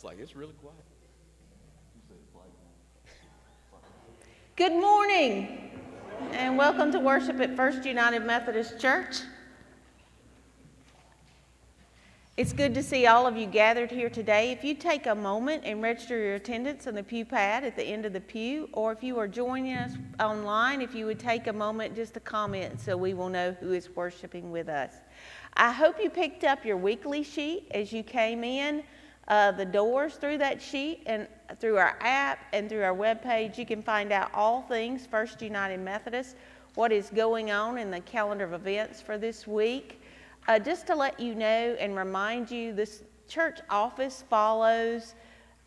was like, it's really quiet. Good morning, and welcome to worship at First United Methodist Church. It's good to see all of you gathered here today. If you take a moment and register your attendance on the pew pad at the end of the pew, or if you are joining us online, if you would take a moment just to comment so we will know who is worshiping with us. I hope you picked up your weekly sheet as you came in uh, the doors through that sheet and through our app and through our webpage. You can find out all things First United Methodist, what is going on in the calendar of events for this week. Uh, just to let you know and remind you, this church office follows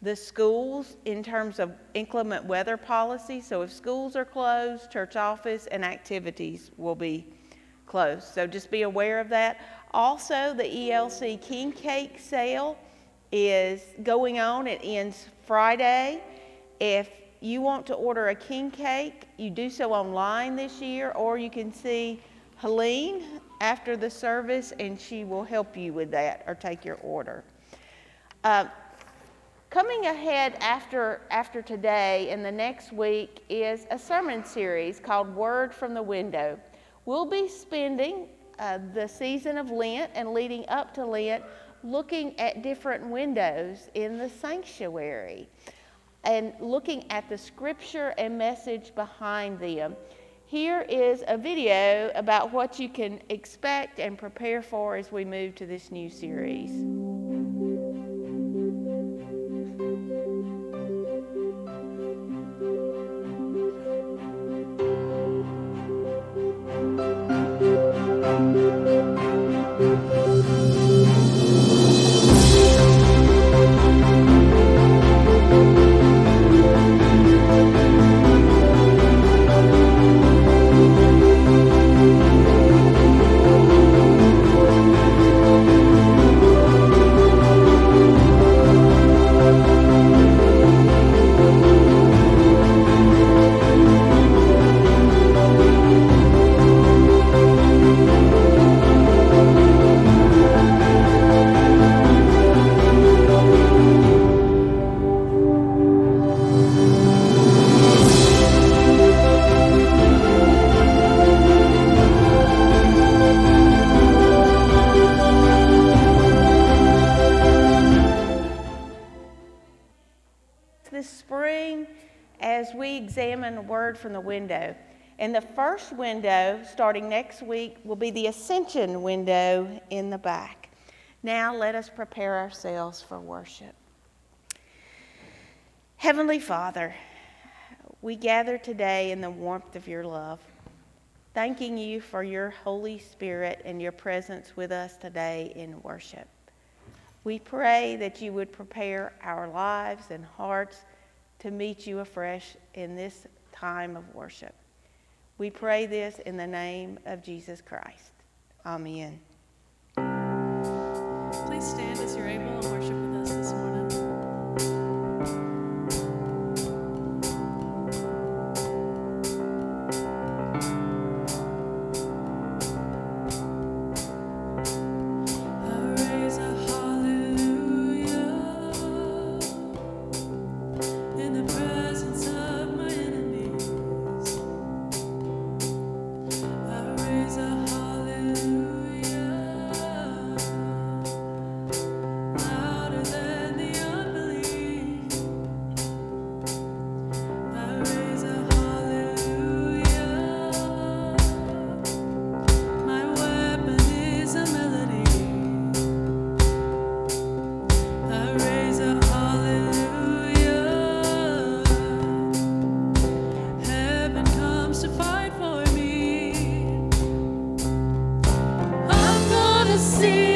the schools in terms of inclement weather policy. So if schools are closed, church office and activities will be closed. So just be aware of that. Also, the ELC King Cake sale is going on. It ends Friday. If you want to order a king cake, you do so online this year, or you can see Helene after the service, and she will help you with that or take your order. Uh, coming ahead after, after today and the next week is a sermon series called Word from the Window. We'll be spending uh, the season of Lent and leading up to Lent looking at different windows in the sanctuary and looking at the scripture and message behind them. Here is a video about what you can expect and prepare for as we move to this new series. From the window. And the first window, starting next week, will be the ascension window in the back. Now let us prepare ourselves for worship. Heavenly Father, we gather today in the warmth of your love, thanking you for your Holy Spirit and your presence with us today in worship. We pray that you would prepare our lives and hearts to meet you afresh in this time of worship. We pray this in the name of Jesus Christ. Amen. Please stand as you're able and worship with us this morning. see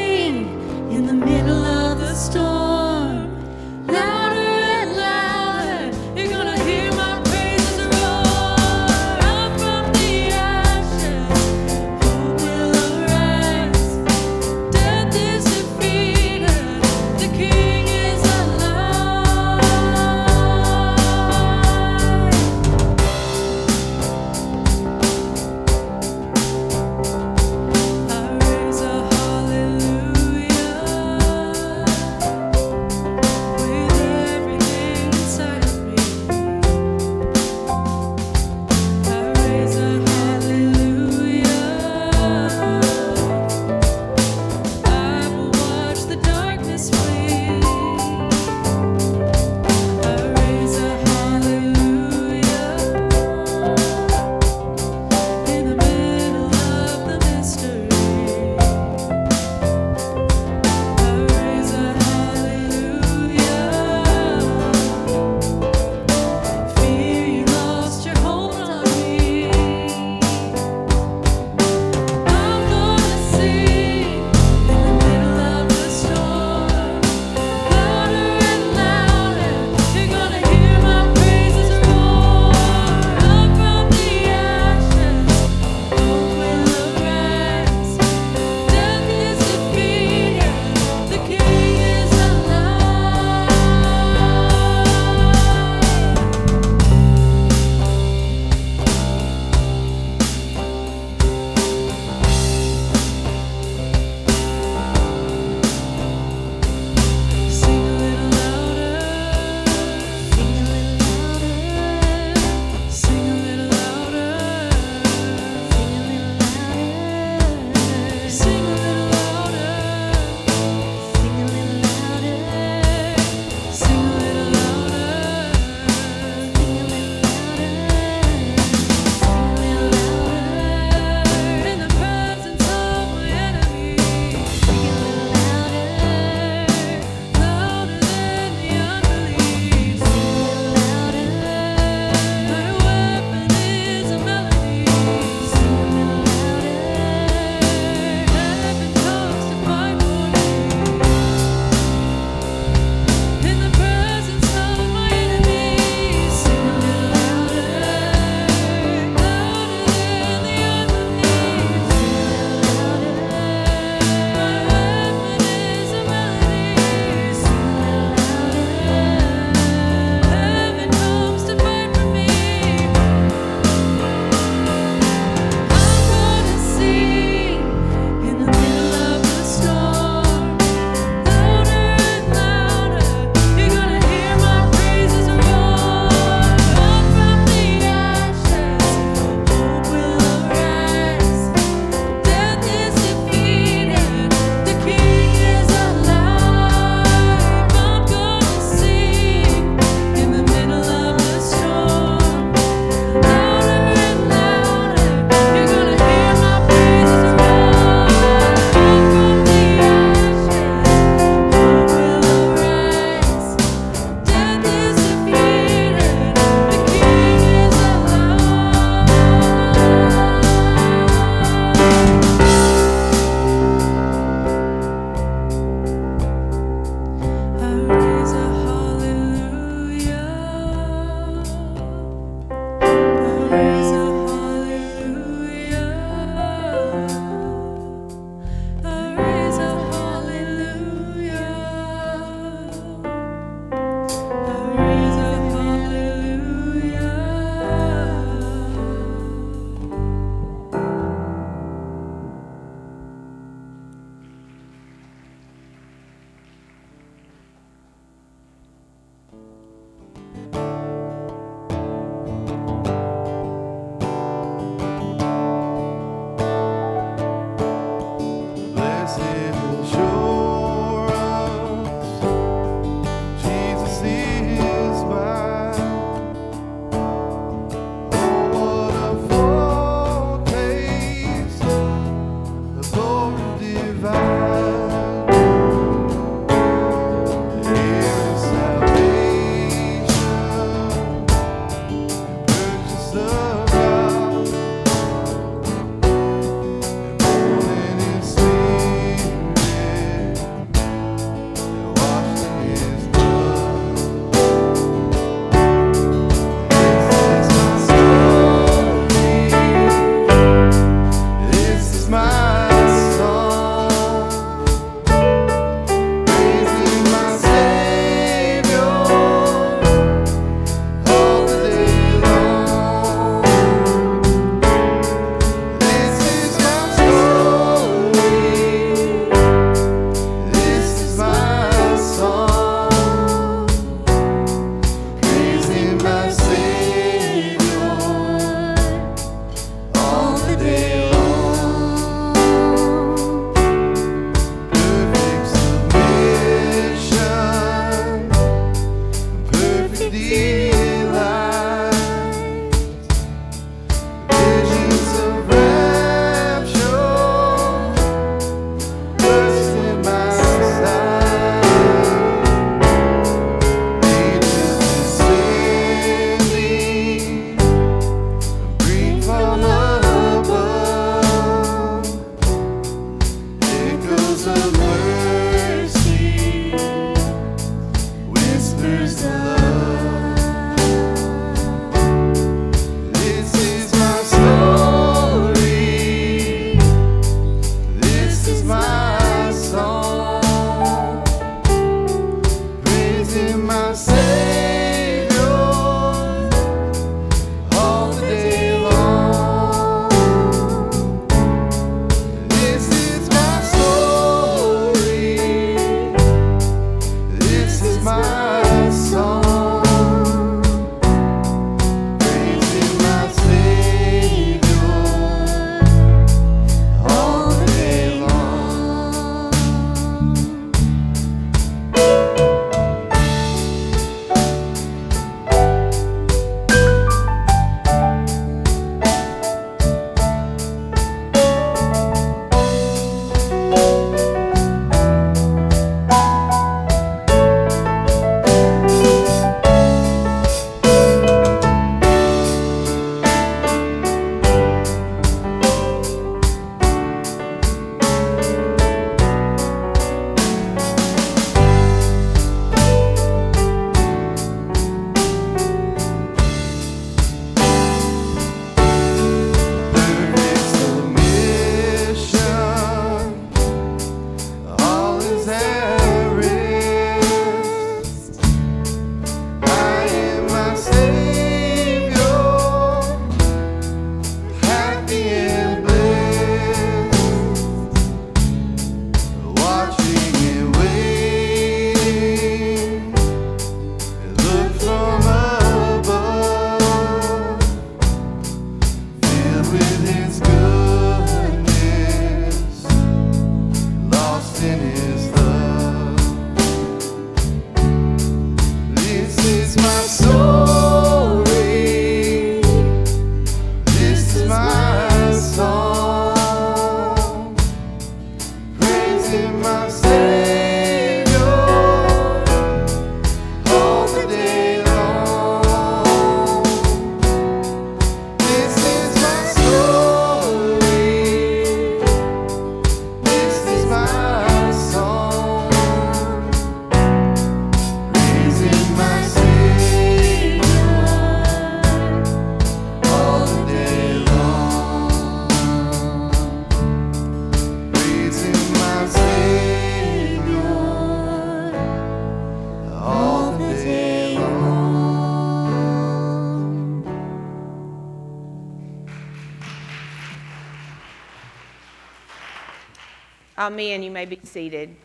Amen. You may be seated.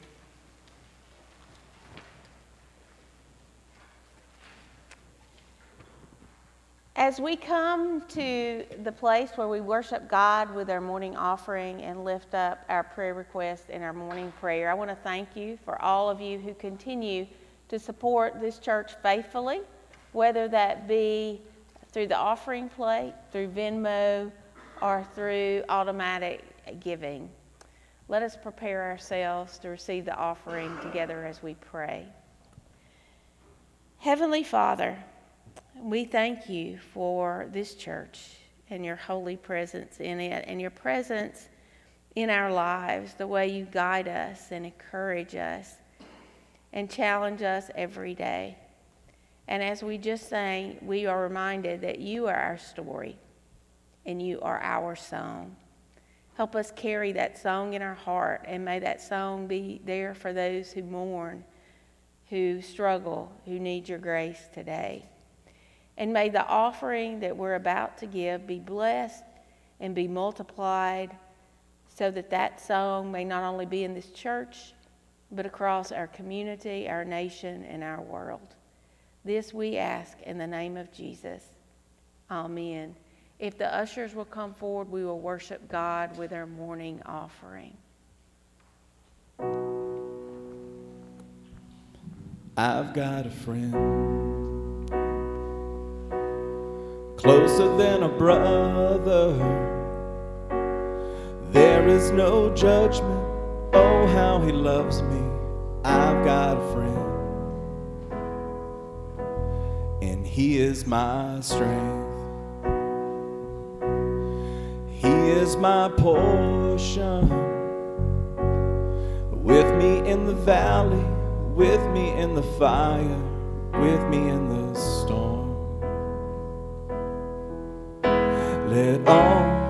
As we come to the place where we worship God with our morning offering and lift up our prayer request and our morning prayer, I want to thank you for all of you who continue to support this church faithfully, whether that be through the offering plate, through Venmo, or through automatic giving. Let us prepare ourselves to receive the offering together as we pray. Heavenly Father, we thank you for this church and your holy presence in it and your presence in our lives, the way you guide us and encourage us and challenge us every day. And as we just sang, we are reminded that you are our story and you are our song. Help us carry that song in our heart, and may that song be there for those who mourn, who struggle, who need your grace today. And may the offering that we're about to give be blessed and be multiplied so that that song may not only be in this church, but across our community, our nation, and our world. This we ask in the name of Jesus. Amen. If the ushers will come forward, we will worship God with our morning offering. I've got a friend closer than a brother. There is no judgment. Oh, how he loves me. I've got a friend, and he is my strength. Is my portion. With me in the valley, with me in the fire, with me in the storm. Let all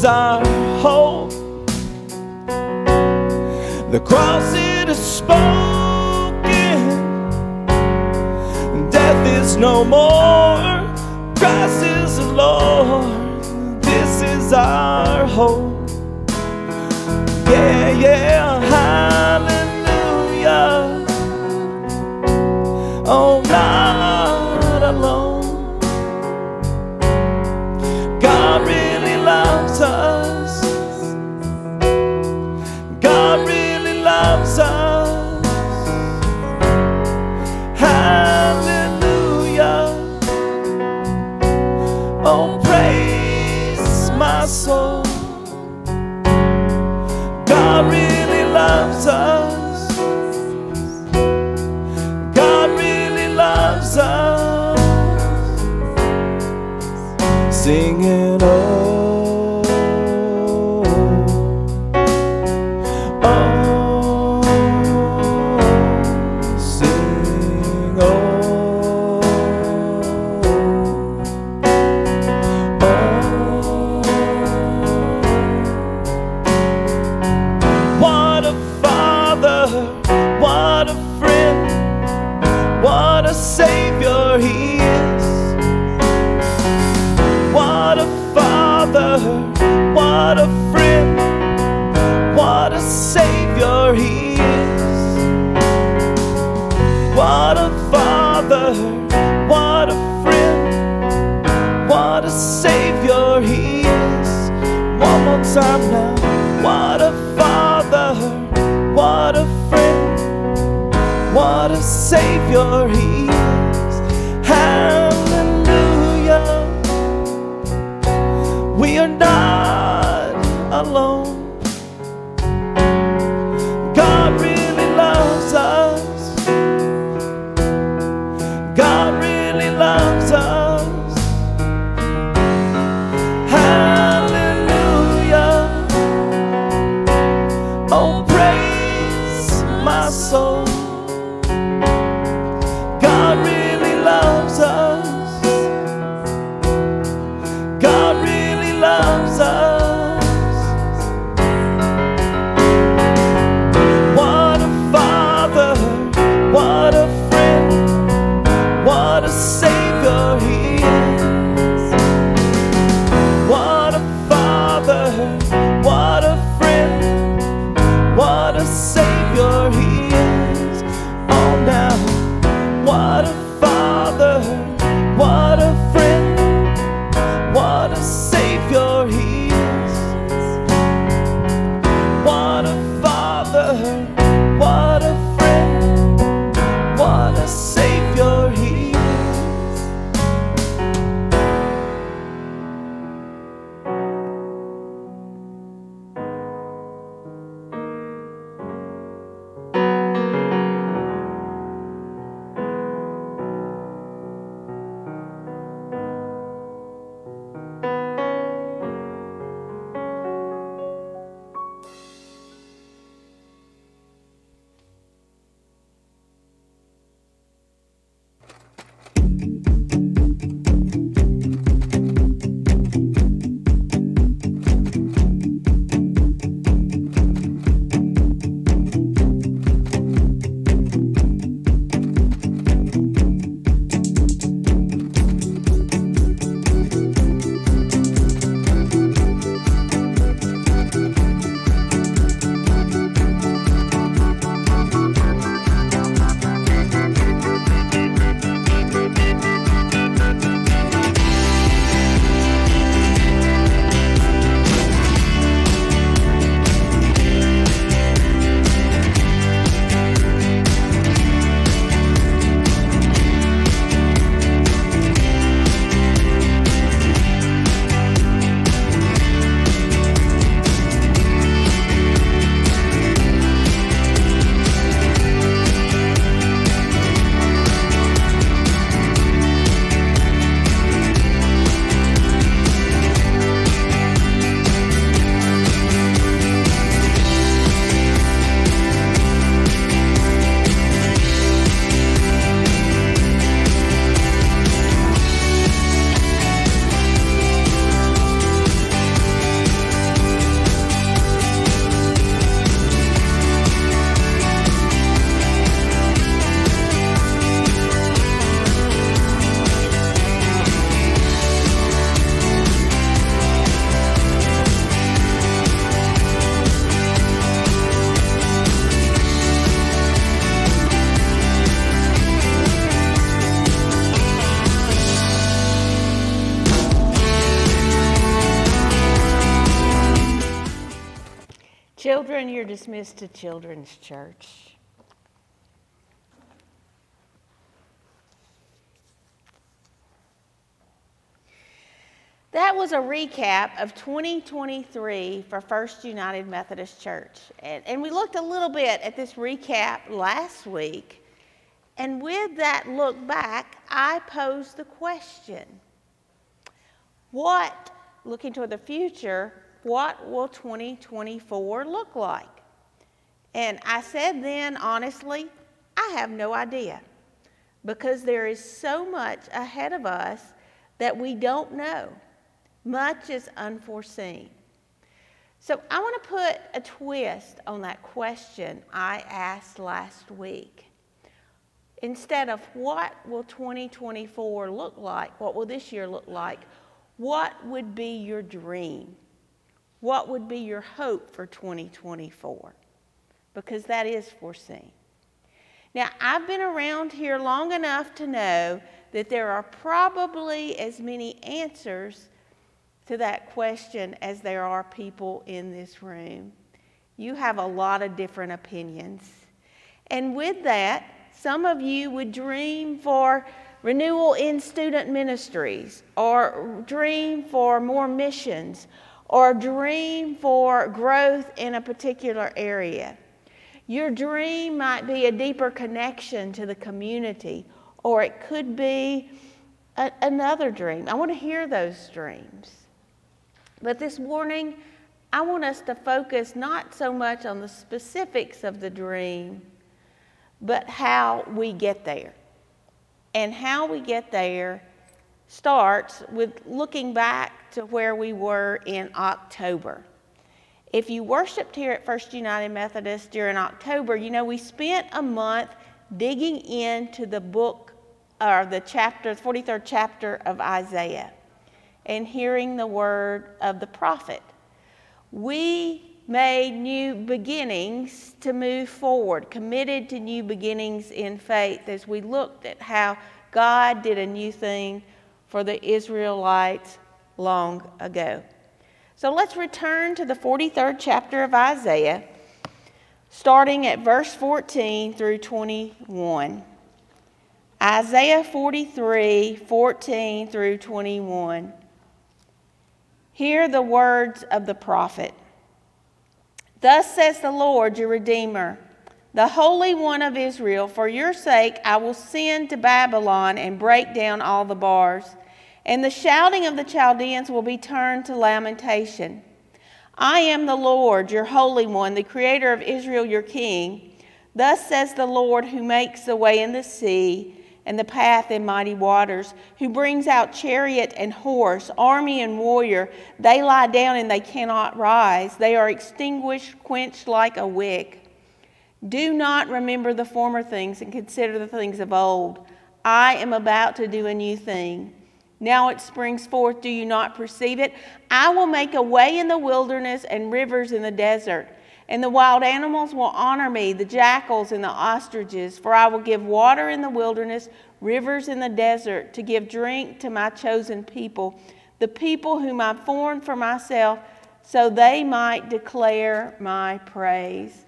is our hope. The cross it is spoken. Death is no more. Christ is the Lord. This is our hope. Yeah, yeah, hallelujah. You're to Children's Church. That was a recap of 2023 for First United Methodist Church. And, and we looked a little bit at this recap last week. And with that look back, I posed the question What, looking toward the future, what will 2024 look like? And I said then, honestly, I have no idea because there is so much ahead of us that we don't know. Much is unforeseen. So I want to put a twist on that question I asked last week. Instead of what will 2024 look like, what will this year look like, what would be your dream? What would be your hope for 2024? Because that is foreseen. Now, I've been around here long enough to know that there are probably as many answers to that question as there are people in this room. You have a lot of different opinions. And with that, some of you would dream for renewal in student ministries, or dream for more missions, or dream for growth in a particular area. Your dream might be a deeper connection to the community, or it could be a, another dream. I want to hear those dreams. But this morning, I want us to focus not so much on the specifics of the dream, but how we get there. And how we get there starts with looking back to where we were in October. If you worshiped here at First United Methodist during October, you know we spent a month digging into the book or the chapter, the 43rd chapter of Isaiah and hearing the word of the prophet. We made new beginnings to move forward, committed to new beginnings in faith as we looked at how God did a new thing for the Israelites long ago. So let's return to the 43rd chapter of Isaiah, starting at verse 14 through 21. Isaiah 43 14 through 21. Hear the words of the prophet. Thus says the Lord, your Redeemer, the Holy One of Israel, for your sake I will send to Babylon and break down all the bars, and the shouting of the Chaldeans will be turned to lamentation. I am the Lord, your Holy One, the Creator of Israel, your King. Thus says the Lord, who makes the way in the sea and the path in mighty waters, who brings out chariot and horse, army and warrior. They lie down and they cannot rise. They are extinguished, quenched like a wick. Do not remember the former things and consider the things of old. I am about to do a new thing. Now it springs forth. Do you not perceive it? I will make a way in the wilderness and rivers in the desert. And the wild animals will honor me, the jackals and the ostriches, for I will give water in the wilderness, rivers in the desert, to give drink to my chosen people, the people whom I formed for myself, so they might declare my praise.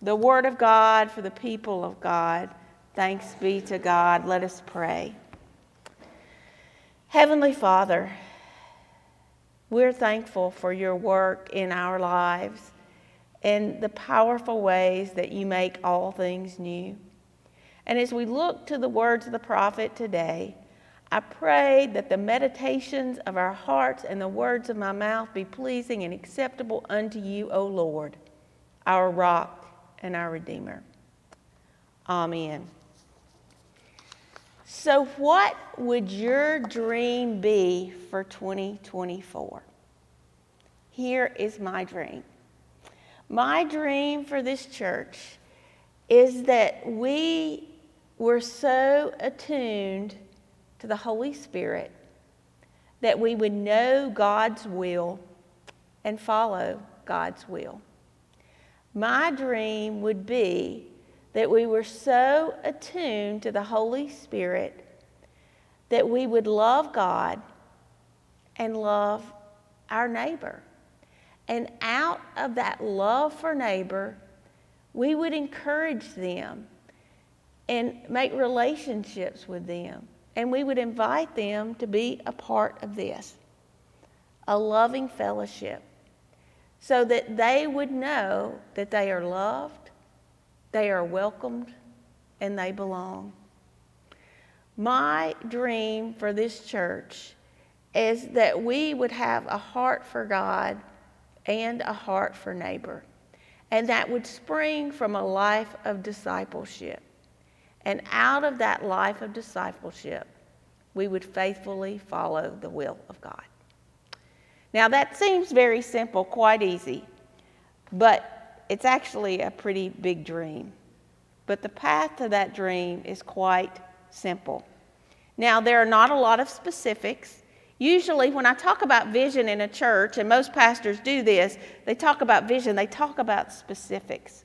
The word of God for the people of God. Thanks be to God. Let us pray. Heavenly Father, we're thankful for your work in our lives and the powerful ways that you make all things new. And as we look to the words of the prophet today, I pray that the meditations of our hearts and the words of my mouth be pleasing and acceptable unto you, O Lord, our rock and our Redeemer. Amen. So, what would your dream be for 2024? Here is my dream. My dream for this church is that we were so attuned to the Holy Spirit that we would know God's will and follow God's will. My dream would be that we were so attuned to the Holy Spirit that we would love God and love our neighbor. And out of that love for neighbor, we would encourage them and make relationships with them. And we would invite them to be a part of this a loving fellowship so that they would know that they are loved, they are welcomed, and they belong. My dream for this church is that we would have a heart for God and a heart for neighbor. And that would spring from a life of discipleship. And out of that life of discipleship, we would faithfully follow the will of God. Now, that seems very simple, quite easy, but it's actually a pretty big dream. But the path to that dream is quite simple. Now, there are not a lot of specifics, Usually, when I talk about vision in a church, and most pastors do this, they talk about vision, they talk about specifics.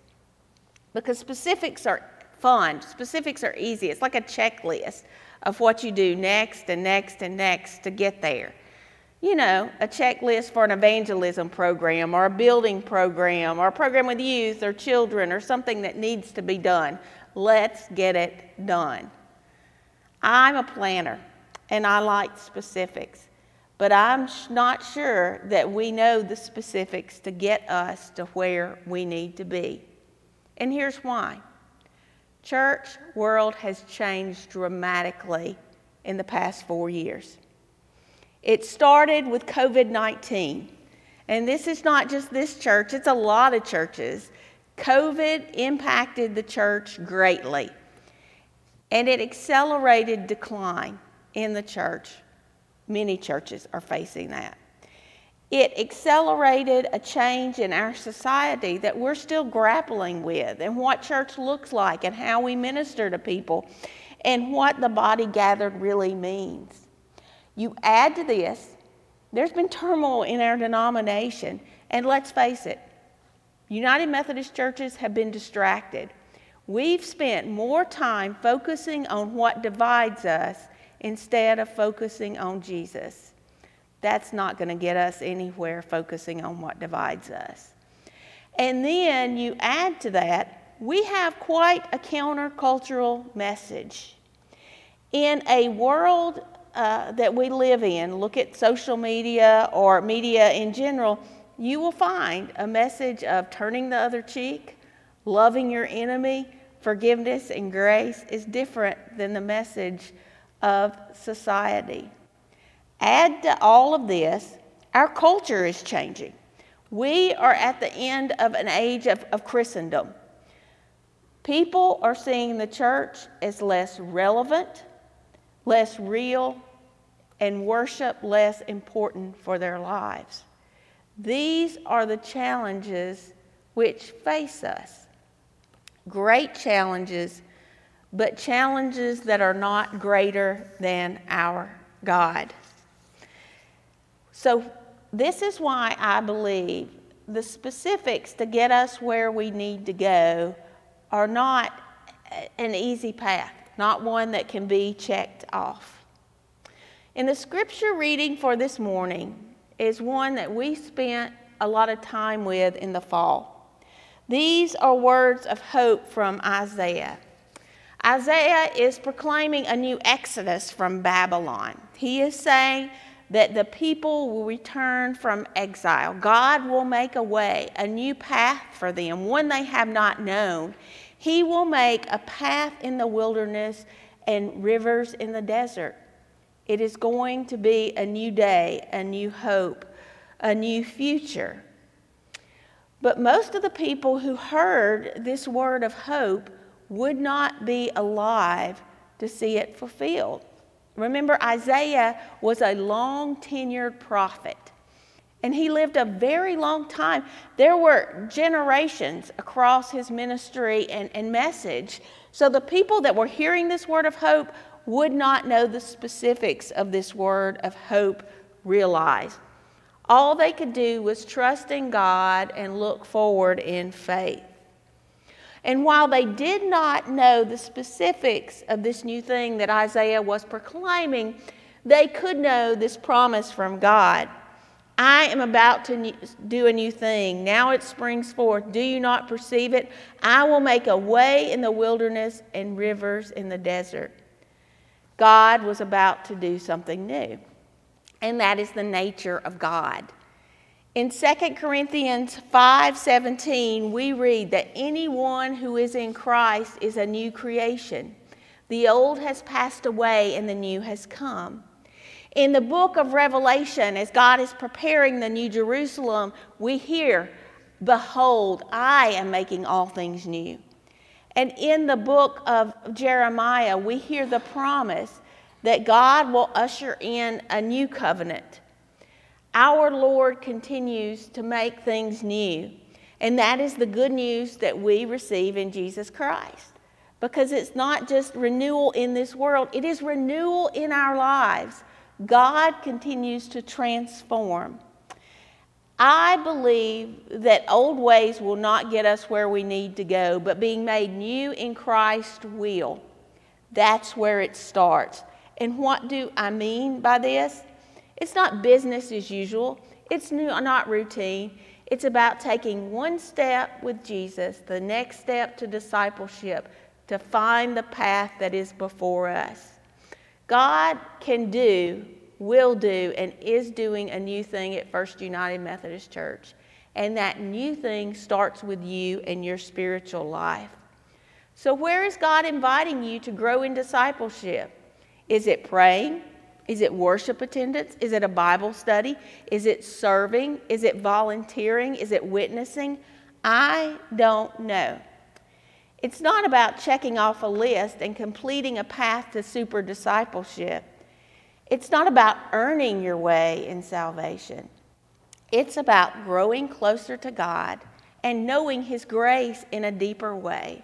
Because specifics are fun, specifics are easy. It's like a checklist of what you do next and next and next to get there. You know, a checklist for an evangelism program or a building program or a program with youth or children or something that needs to be done. Let's get it done. I'm a planner and I like specifics, but I'm not sure that we know the specifics to get us to where we need to be. And here's why church world has changed dramatically in the past four years. It started with COVID 19. And this is not just this church, it's a lot of churches. COVID impacted the church greatly, and it accelerated decline in the church. Many churches are facing that. It accelerated a change in our society that we're still grappling with, and what church looks like, and how we minister to people, and what the body gathered really means. You add to this, there's been turmoil in our denomination, and let's face it, United Methodist churches have been distracted. We've spent more time focusing on what divides us instead of focusing on Jesus. That's not going to get us anywhere focusing on what divides us. And then you add to that, we have quite a countercultural message. In a world uh, that we live in, look at social media or media in general, you will find a message of turning the other cheek, loving your enemy, forgiveness, and grace is different than the message of society. Add to all of this, our culture is changing. We are at the end of an age of, of Christendom. People are seeing the church as less relevant, less real, and worship less important for their lives. These are the challenges which face us. Great challenges, but challenges that are not greater than our God. So, this is why I believe the specifics to get us where we need to go are not an easy path, not one that can be checked off. In the scripture reading for this morning is one that we spent a lot of time with in the fall. These are words of hope from Isaiah. Isaiah is proclaiming a new exodus from Babylon. He is saying that the people will return from exile. God will make a way, a new path for them, one they have not known. He will make a path in the wilderness and rivers in the desert. It is going to be a new day, a new hope, a new future. But most of the people who heard this word of hope would not be alive to see it fulfilled. Remember, Isaiah was a long tenured prophet, and he lived a very long time. There were generations across his ministry and, and message. So the people that were hearing this word of hope would not know the specifics of this word of hope realized. All they could do was trust in God and look forward in faith. And while they did not know the specifics of this new thing that Isaiah was proclaiming, they could know this promise from God. I am about to do a new thing. Now it springs forth. Do you not perceive it? I will make a way in the wilderness and rivers in the desert. God was about to do something new, and that is the nature of God. In 2 Corinthians 5:17, we read that anyone who is in Christ is a new creation. The old has passed away and the new has come. In the book of Revelation, as God is preparing the new Jerusalem, we hear, Behold, I am making all things new. And in the book of Jeremiah, we hear the promise that God will usher in a new covenant. Our Lord continues to make things new. And that is the good news that we receive in Jesus Christ. Because it's not just renewal in this world, it is renewal in our lives. God continues to transform. I believe that old ways will not get us where we need to go, but being made new in Christ will. That's where it starts. And what do I mean by this? It's not business as usual, it's not routine. It's about taking one step with Jesus, the next step to discipleship, to find the path that is before us. God can do, will do, and is doing a new thing at First United Methodist Church. And that new thing starts with you and your spiritual life. So, where is God inviting you to grow in discipleship? Is it praying? Is it worship attendance? Is it a Bible study? Is it serving? Is it volunteering? Is it witnessing? I don't know. It's not about checking off a list and completing a path to super discipleship. It's not about earning your way in salvation. It's about growing closer to God and knowing His grace in a deeper way.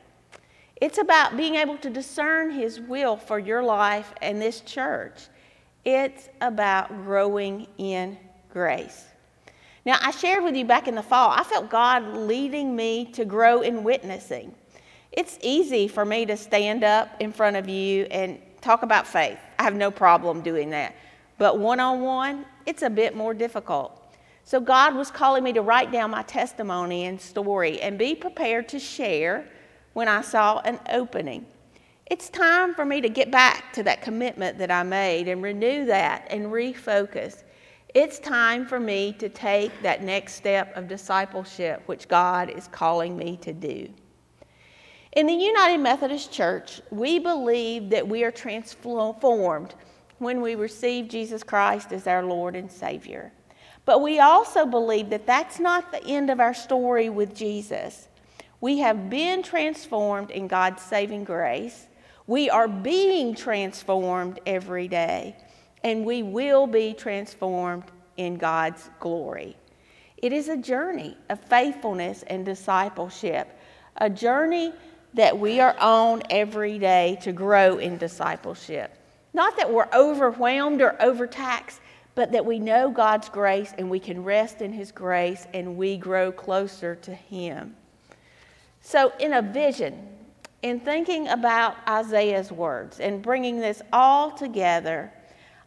It's about being able to discern His will for your life and this church. It's about growing in grace. Now, I shared with you back in the fall, I felt God leading me to grow in witnessing. It's easy for me to stand up in front of you and talk about faith. I have no problem doing that. But one on one, it's a bit more difficult. So, God was calling me to write down my testimony and story and be prepared to share when I saw an opening. It's time for me to get back to that commitment that I made and renew that and refocus. It's time for me to take that next step of discipleship, which God is calling me to do. In the United Methodist Church, we believe that we are transformed when we receive Jesus Christ as our Lord and Savior. But we also believe that that's not the end of our story with Jesus. We have been transformed in God's saving grace. We are being transformed every day, and we will be transformed in God's glory. It is a journey of faithfulness and discipleship, a journey that we are on every day to grow in discipleship. Not that we're overwhelmed or overtaxed, but that we know God's grace and we can rest in His grace and we grow closer to Him. So, in a vision, in thinking about Isaiah's words and bringing this all together,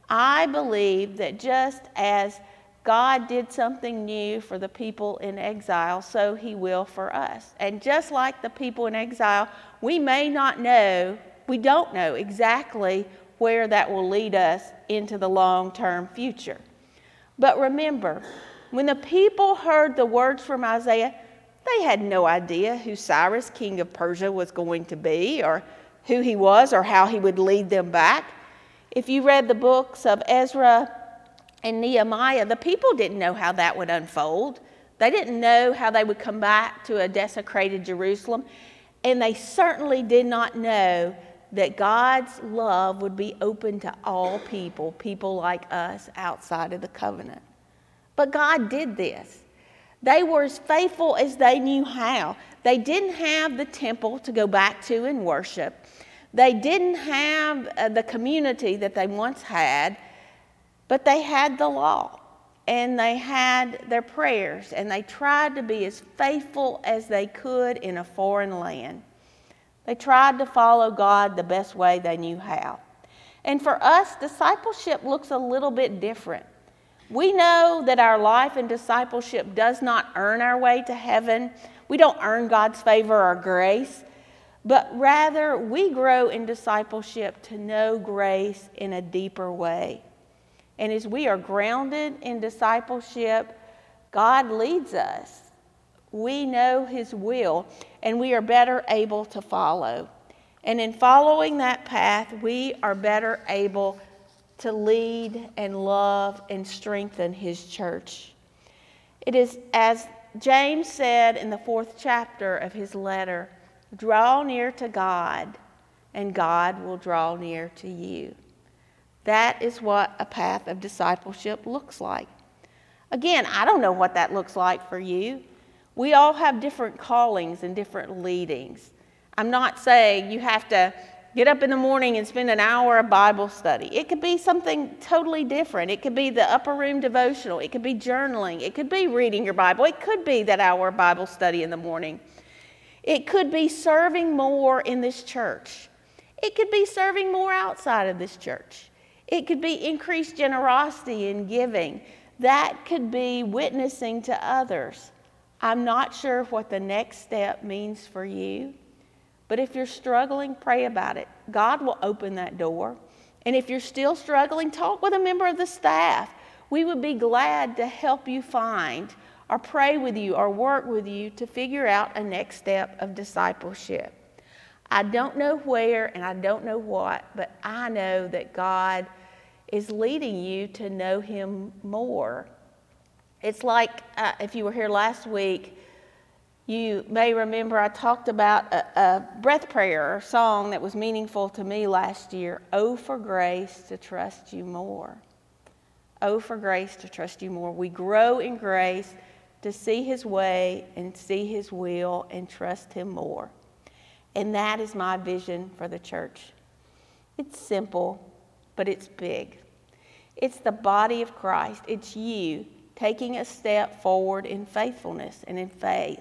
I believe that just as God did something new for the people in exile, so he will for us. And just like the people in exile, we may not know, we don't know exactly where that will lead us into the long term future. But remember, when the people heard the words from Isaiah, they had no idea who Cyrus, king of Persia, was going to be, or who he was, or how he would lead them back. If you read the books of Ezra and Nehemiah, the people didn't know how that would unfold. They didn't know how they would come back to a desecrated Jerusalem. And they certainly did not know that God's love would be open to all people, people like us outside of the covenant. But God did this. They were as faithful as they knew how. They didn't have the temple to go back to and worship. They didn't have uh, the community that they once had, but they had the law and they had their prayers and they tried to be as faithful as they could in a foreign land. They tried to follow God the best way they knew how. And for us, discipleship looks a little bit different. We know that our life and discipleship does not earn our way to heaven. We don't earn God's favor or grace, but rather we grow in discipleship to know grace in a deeper way. And as we are grounded in discipleship, God leads us. We know His will, and we are better able to follow. And in following that path, we are better able to lead and love and strengthen his church. It is as James said in the fourth chapter of his letter draw near to God, and God will draw near to you. That is what a path of discipleship looks like. Again, I don't know what that looks like for you. We all have different callings and different leadings. I'm not saying you have to get up in the morning and spend an hour of Bible study. It could be something totally different. It could be the upper room devotional. It could be journaling. It could be reading your Bible. It could be that hour of Bible study in the morning. It could be serving more in this church. It could be serving more outside of this church. It could be increased generosity in giving. That could be witnessing to others. I'm not sure what the next step means for you, but if you're struggling, pray about it. God will open that door. And if you're still struggling, talk with a member of the staff. We would be glad to help you find or pray with you or work with you to figure out a next step of discipleship. I don't know where and I don't know what, but I know that God is leading you to know Him more. It's like uh, if you were here last week, you may remember I talked about a, a breath prayer or song that was meaningful to me last year. Oh, for grace to trust you more. Oh, for grace to trust you more. We grow in grace to see His way and see His will and trust Him more. And that is my vision for the church. It's simple, but it's big. It's the body of Christ. It's you taking a step forward in faithfulness and in faith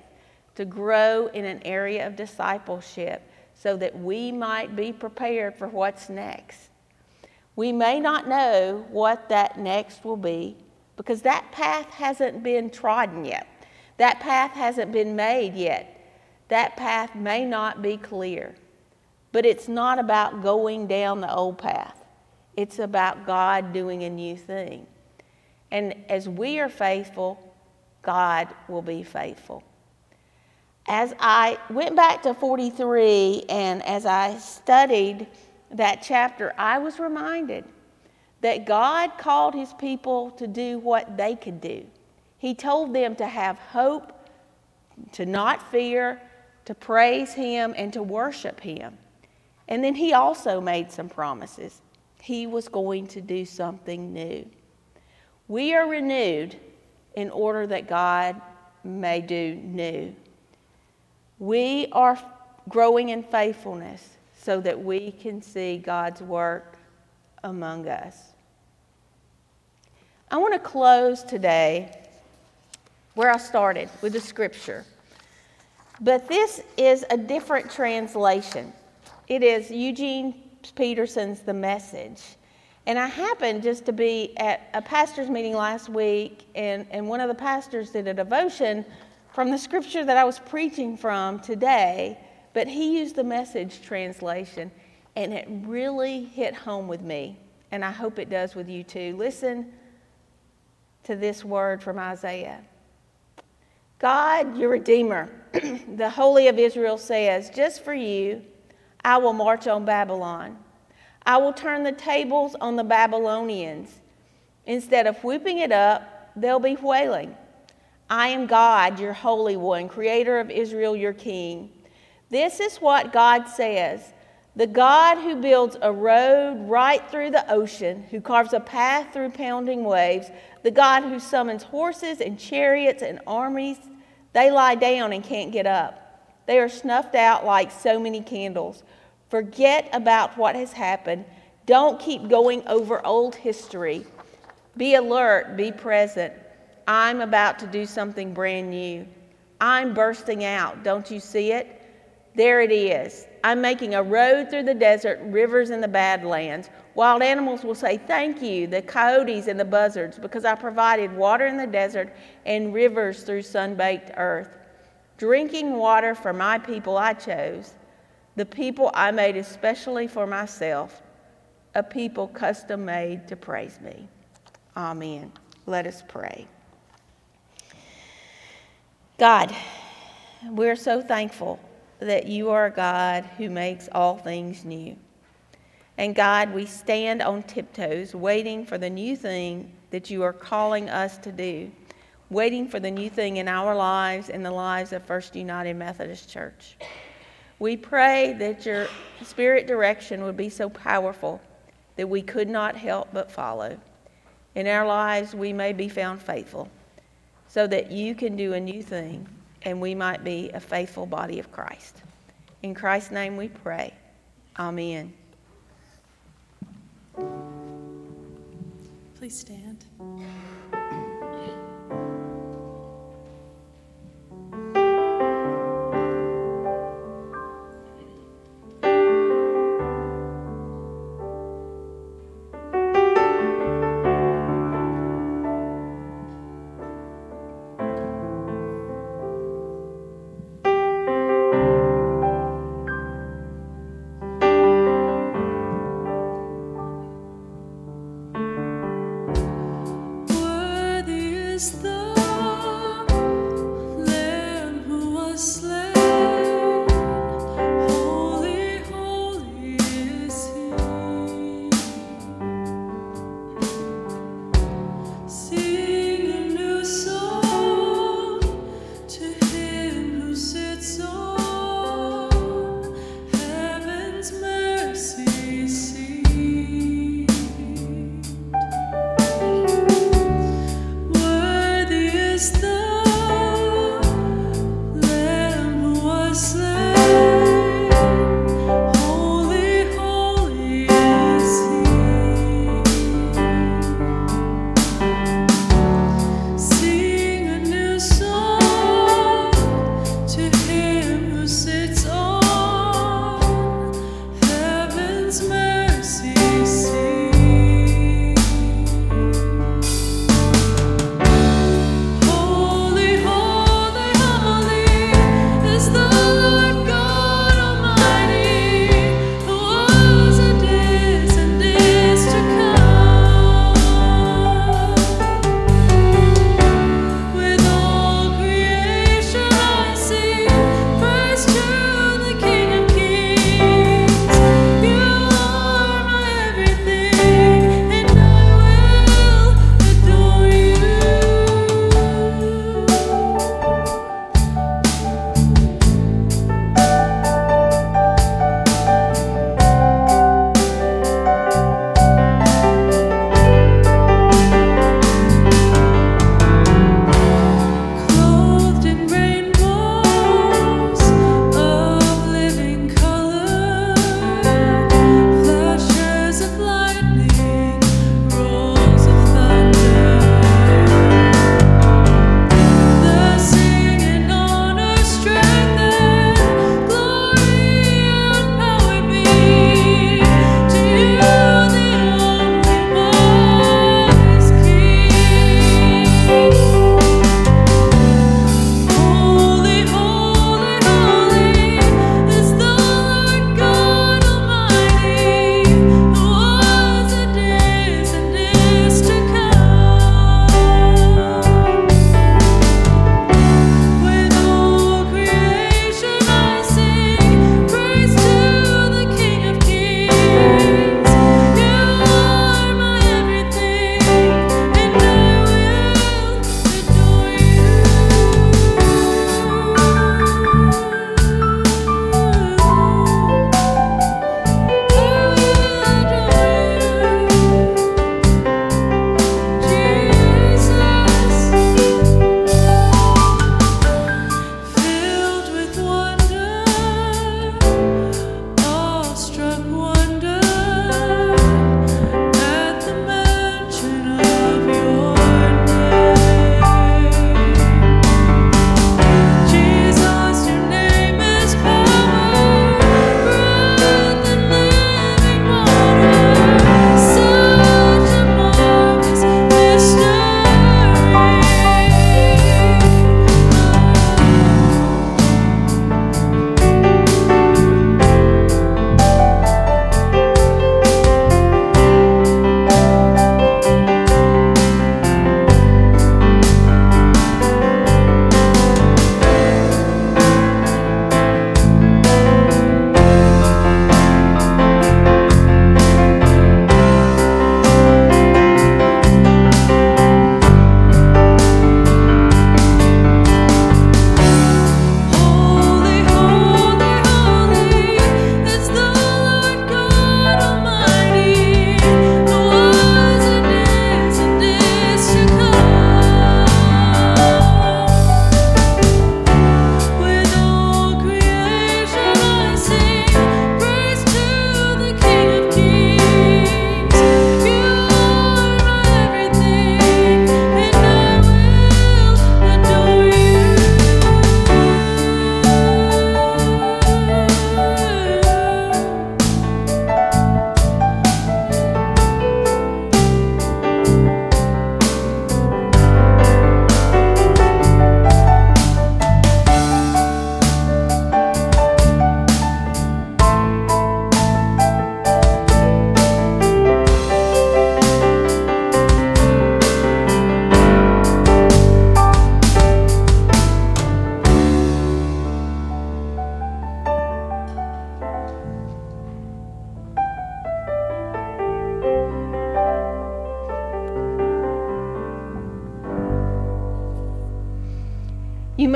to grow in an area of discipleship so that we might be prepared for what's next. We may not know what that next will be because that path hasn't been trodden yet. That path hasn't been made yet. That path may not be clear. But it's not about going down the old path, it's about God doing a new thing. And as we are faithful, God will be faithful. As I went back to 43 and as I studied that chapter, I was reminded that God called his people to do what they could do. He told them to have hope, to not fear, to praise him, and to worship him. And then he also made some promises. He was going to do something new. We are renewed in order that God may do new. We are growing in faithfulness so that we can see God's work among us. I want to close today where I started with the scripture. But this is a different translation. It is Eugene Peterson's The Message. And I happened just to be at a pastor's meeting last week, and, and one of the pastors did a devotion from the scripture that I was preaching from today, but he used the message translation, and it really hit home with me, and I hope it does with you too. Listen to this word from Isaiah God, your Redeemer, the Holy of Israel says, Just for you, I will march on Babylon. I will turn the tables on the Babylonians. Instead of whooping it up, they'll be wailing. I am God, your Holy One, Creator of Israel, your King. This is what God says the God who builds a road right through the ocean, who carves a path through pounding waves, the God who summons horses and chariots and armies. They lie down and can't get up. They are snuffed out like so many candles. Forget about what has happened. Don't keep going over old history. Be alert, be present. I'm about to do something brand new. I'm bursting out. Don't you see it? There it is. I'm making a road through the desert, rivers in the badlands. Wild animals will say, Thank you, the coyotes and the buzzards, because I provided water in the desert and rivers through sun baked earth. Drinking water for my people I chose, the people I made especially for myself, a people custom made to praise me. Amen. Let us pray. God, we're so thankful that you are a God who makes all things new. And God, we stand on tiptoes waiting for the new thing that you are calling us to do, waiting for the new thing in our lives and the lives of First United Methodist Church. We pray that your spirit direction would be so powerful that we could not help but follow. In our lives, we may be found faithful so that you can do a new thing and we might be a faithful body of Christ. In Christ's name we pray. Amen. Please stand.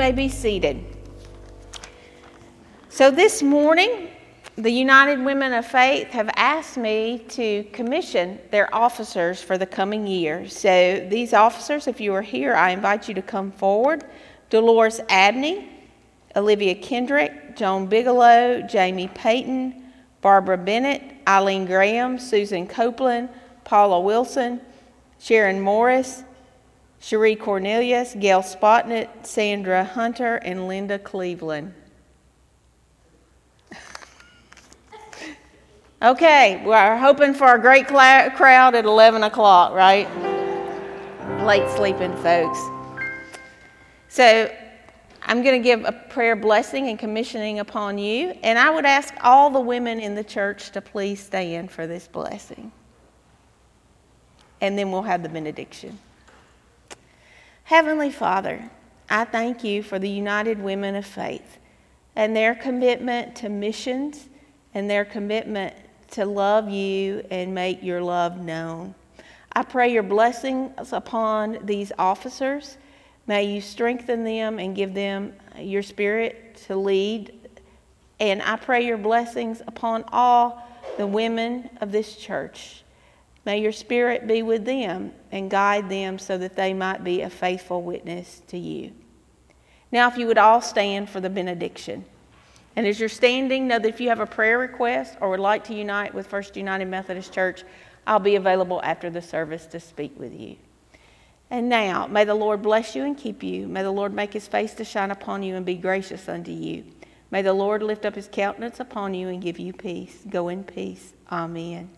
May be seated. So, this morning, the United Women of Faith have asked me to commission their officers for the coming year. So, these officers, if you are here, I invite you to come forward. Dolores Abney, Olivia Kendrick, Joan Bigelow, Jamie Payton, Barbara Bennett, Eileen Graham, Susan Copeland, Paula Wilson, Sharon Morris, Cherie Cornelius, Gail Spotnett, Sandra Hunter, and Linda Cleveland. Okay, we're hoping for a great cla- crowd at 11 o'clock, right? Late sleeping folks. So I'm going to give a prayer blessing and commissioning upon you, and I would ask all the women in the church to please stand for this blessing. And then we'll have the benediction. Heavenly Father, I thank you for the United Women of Faith and their commitment to missions and their commitment to love you and make your love known. I pray your blessings upon these officers. May you strengthen them and give them your spirit to lead. And I pray your blessings upon all the women of this church. May your spirit be with them and guide them so that they might be a faithful witness to you. Now, if you would all stand for the benediction. And as you're standing, know that if you have a prayer request or would like to unite with First United Methodist Church, I'll be available after the service to speak with you. And now, may the Lord bless you and keep you. May the Lord make his face to shine upon you and be gracious unto you. May the Lord lift up his countenance upon you and give you peace. Go in peace. Amen.